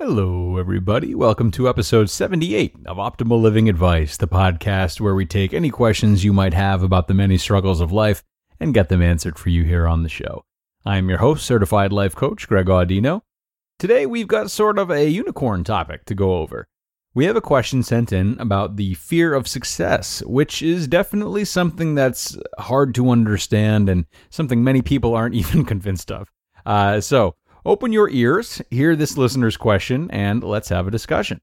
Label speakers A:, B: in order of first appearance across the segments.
A: Hello, everybody. Welcome to episode 78 of Optimal Living Advice, the podcast where we take any questions you might have about the many struggles of life and get them answered for you here on the show. I am your host, certified life coach Greg Audino. Today, we've got sort of a unicorn topic to go over. We have a question sent in about the fear of success, which is definitely something that's hard to understand and something many people aren't even convinced of. Uh, so, Open your ears, hear this listener's question, and let's have a discussion.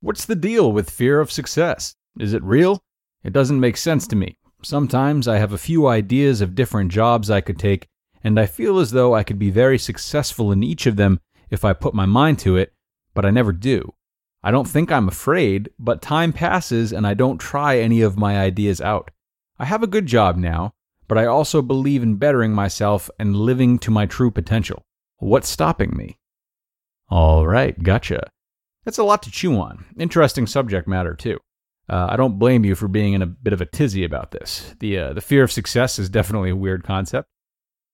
A: What's the deal with fear of success? Is it real? It doesn't make sense to me. Sometimes I have a few ideas of different jobs I could take, and I feel as though I could be very successful in each of them if I put my mind to it, but I never do. I don't think I'm afraid, but time passes and I don't try any of my ideas out. I have a good job now, but I also believe in bettering myself and living to my true potential. What's stopping me? All right, gotcha. That's a lot to chew on. Interesting subject matter, too. Uh, I don't blame you for being in a bit of a tizzy about this. The, uh, the fear of success is definitely a weird concept.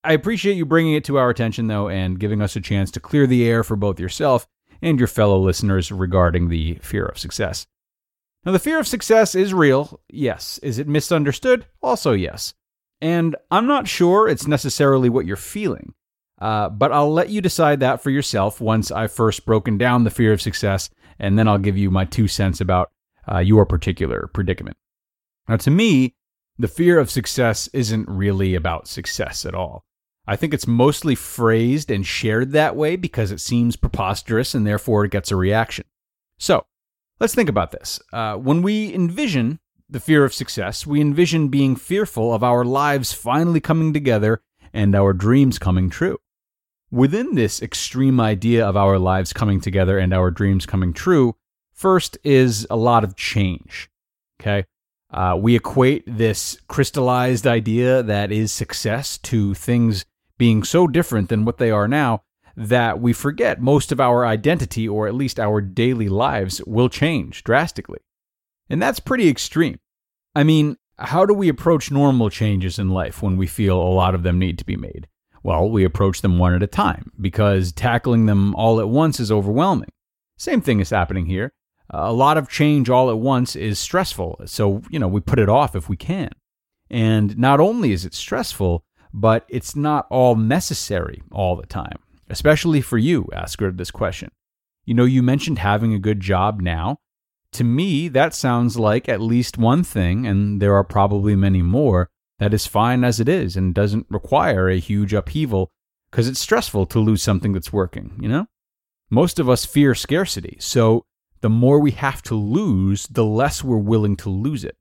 A: I appreciate you bringing it to our attention, though, and giving us a chance to clear the air for both yourself and your fellow listeners regarding the fear of success. Now, the fear of success is real, yes. Is it misunderstood? Also, yes. And I'm not sure it's necessarily what you're feeling, uh, but I'll let you decide that for yourself once I've first broken down the fear of success, and then I'll give you my two cents about uh, your particular predicament. Now, to me, the fear of success isn't really about success at all. I think it's mostly phrased and shared that way because it seems preposterous and therefore it gets a reaction. So, let's think about this. Uh, when we envision the fear of success, we envision being fearful of our lives finally coming together and our dreams coming true. Within this extreme idea of our lives coming together and our dreams coming true, first is a lot of change. Okay. Uh, we equate this crystallized idea that is success to things being so different than what they are now that we forget most of our identity, or at least our daily lives, will change drastically. And that's pretty extreme. I mean, how do we approach normal changes in life when we feel a lot of them need to be made? Well, we approach them one at a time because tackling them all at once is overwhelming. Same thing is happening here. A lot of change all at once is stressful, so, you know, we put it off if we can. And not only is it stressful, but it's not all necessary all the time, especially for you, asker of this question. You know, you mentioned having a good job now. To me, that sounds like at least one thing, and there are probably many more, that is fine as it is and doesn't require a huge upheaval because it's stressful to lose something that's working, you know? Most of us fear scarcity, so the more we have to lose, the less we're willing to lose it.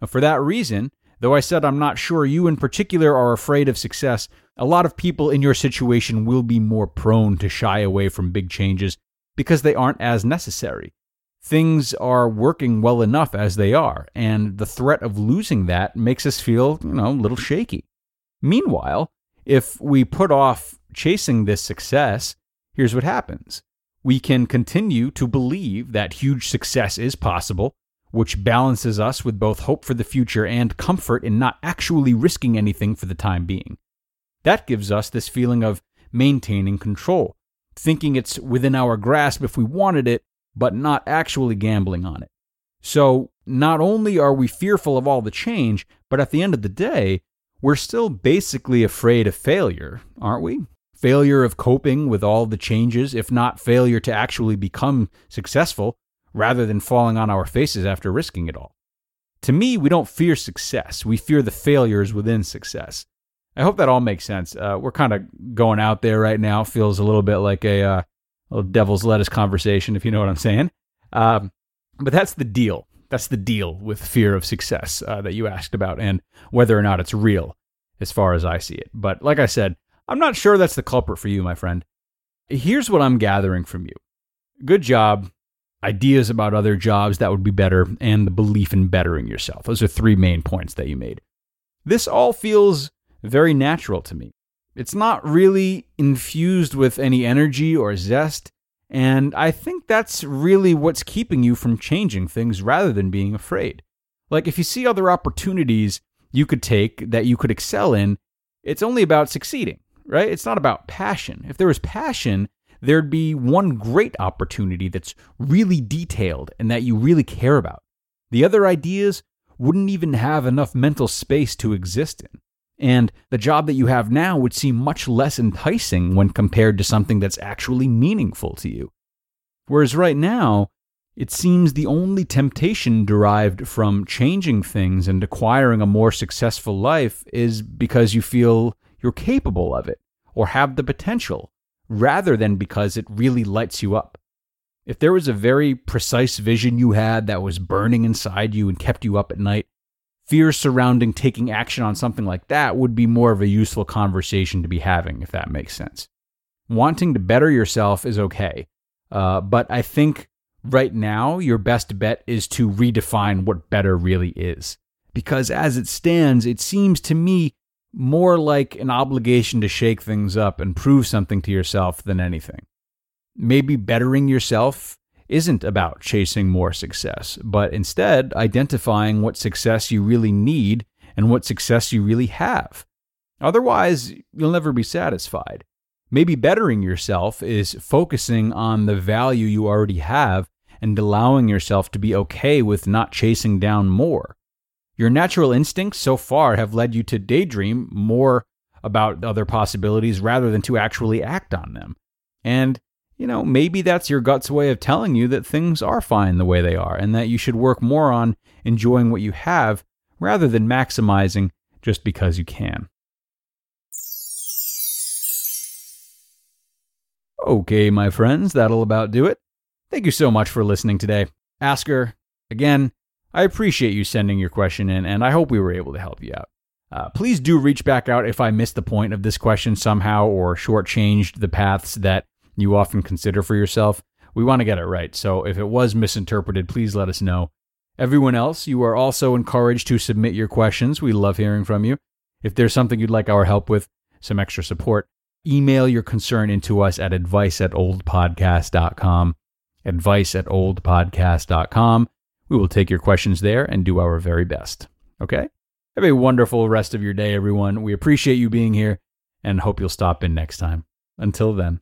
A: Now, for that reason, though I said I'm not sure you in particular are afraid of success, a lot of people in your situation will be more prone to shy away from big changes because they aren't as necessary things are working well enough as they are, and the threat of losing that makes us feel, you know, a little shaky. Meanwhile, if we put off chasing this success, here's what happens. We can continue to believe that huge success is possible, which balances us with both hope for the future and comfort in not actually risking anything for the time being. That gives us this feeling of maintaining control, thinking it's within our grasp if we wanted it, but not actually gambling on it. So, not only are we fearful of all the change, but at the end of the day, we're still basically afraid of failure, aren't we? failure of coping with all the changes, if not failure to actually become successful, rather than falling on our faces after risking it all. To me, we don't fear success, we fear the failures within success. I hope that all makes sense. Uh, we're kind of going out there right now. Feels a little bit like a, uh, a devil's lettuce conversation, if you know what I'm saying. Um, but that's the deal. That's the deal with fear of success uh, that you asked about and whether or not it's real, as far as I see it. But like I said, I'm not sure that's the culprit for you, my friend. Here's what I'm gathering from you good job, ideas about other jobs that would be better, and the belief in bettering yourself. Those are three main points that you made. This all feels very natural to me. It's not really infused with any energy or zest. And I think that's really what's keeping you from changing things rather than being afraid. Like, if you see other opportunities you could take that you could excel in, it's only about succeeding, right? It's not about passion. If there was passion, there'd be one great opportunity that's really detailed and that you really care about. The other ideas wouldn't even have enough mental space to exist in. And the job that you have now would seem much less enticing when compared to something that's actually meaningful to you. Whereas right now, it seems the only temptation derived from changing things and acquiring a more successful life is because you feel you're capable of it or have the potential, rather than because it really lights you up. If there was a very precise vision you had that was burning inside you and kept you up at night, fears surrounding taking action on something like that would be more of a useful conversation to be having, if that makes sense. Wanting to better yourself is okay, uh, but I think right now your best bet is to redefine what better really is. Because as it stands, it seems to me more like an obligation to shake things up and prove something to yourself than anything. Maybe bettering yourself isn't about chasing more success, but instead identifying what success you really need and what success you really have. Otherwise, you'll never be satisfied. Maybe bettering yourself is focusing on the value you already have and allowing yourself to be okay with not chasing down more. Your natural instincts so far have led you to daydream more about other possibilities rather than to actually act on them. And you know, maybe that's your gut's way of telling you that things are fine the way they are and that you should work more on enjoying what you have rather than maximizing just because you can. Okay, my friends, that'll about do it. Thank you so much for listening today. Asker, again, I appreciate you sending your question in, and I hope we were able to help you out. Uh, please do reach back out if I missed the point of this question somehow or shortchanged the paths that you often consider for yourself. We want to get it right. So if it was misinterpreted, please let us know. Everyone else, you are also encouraged to submit your questions. We love hearing from you. If there's something you'd like our help with, some extra support, email your concern into us at advice at oldpodcast.com. Advice at oldpodcast.com. We will take your questions there and do our very best. Okay? Have a wonderful rest of your day, everyone. We appreciate you being here and hope you'll stop in next time. Until then.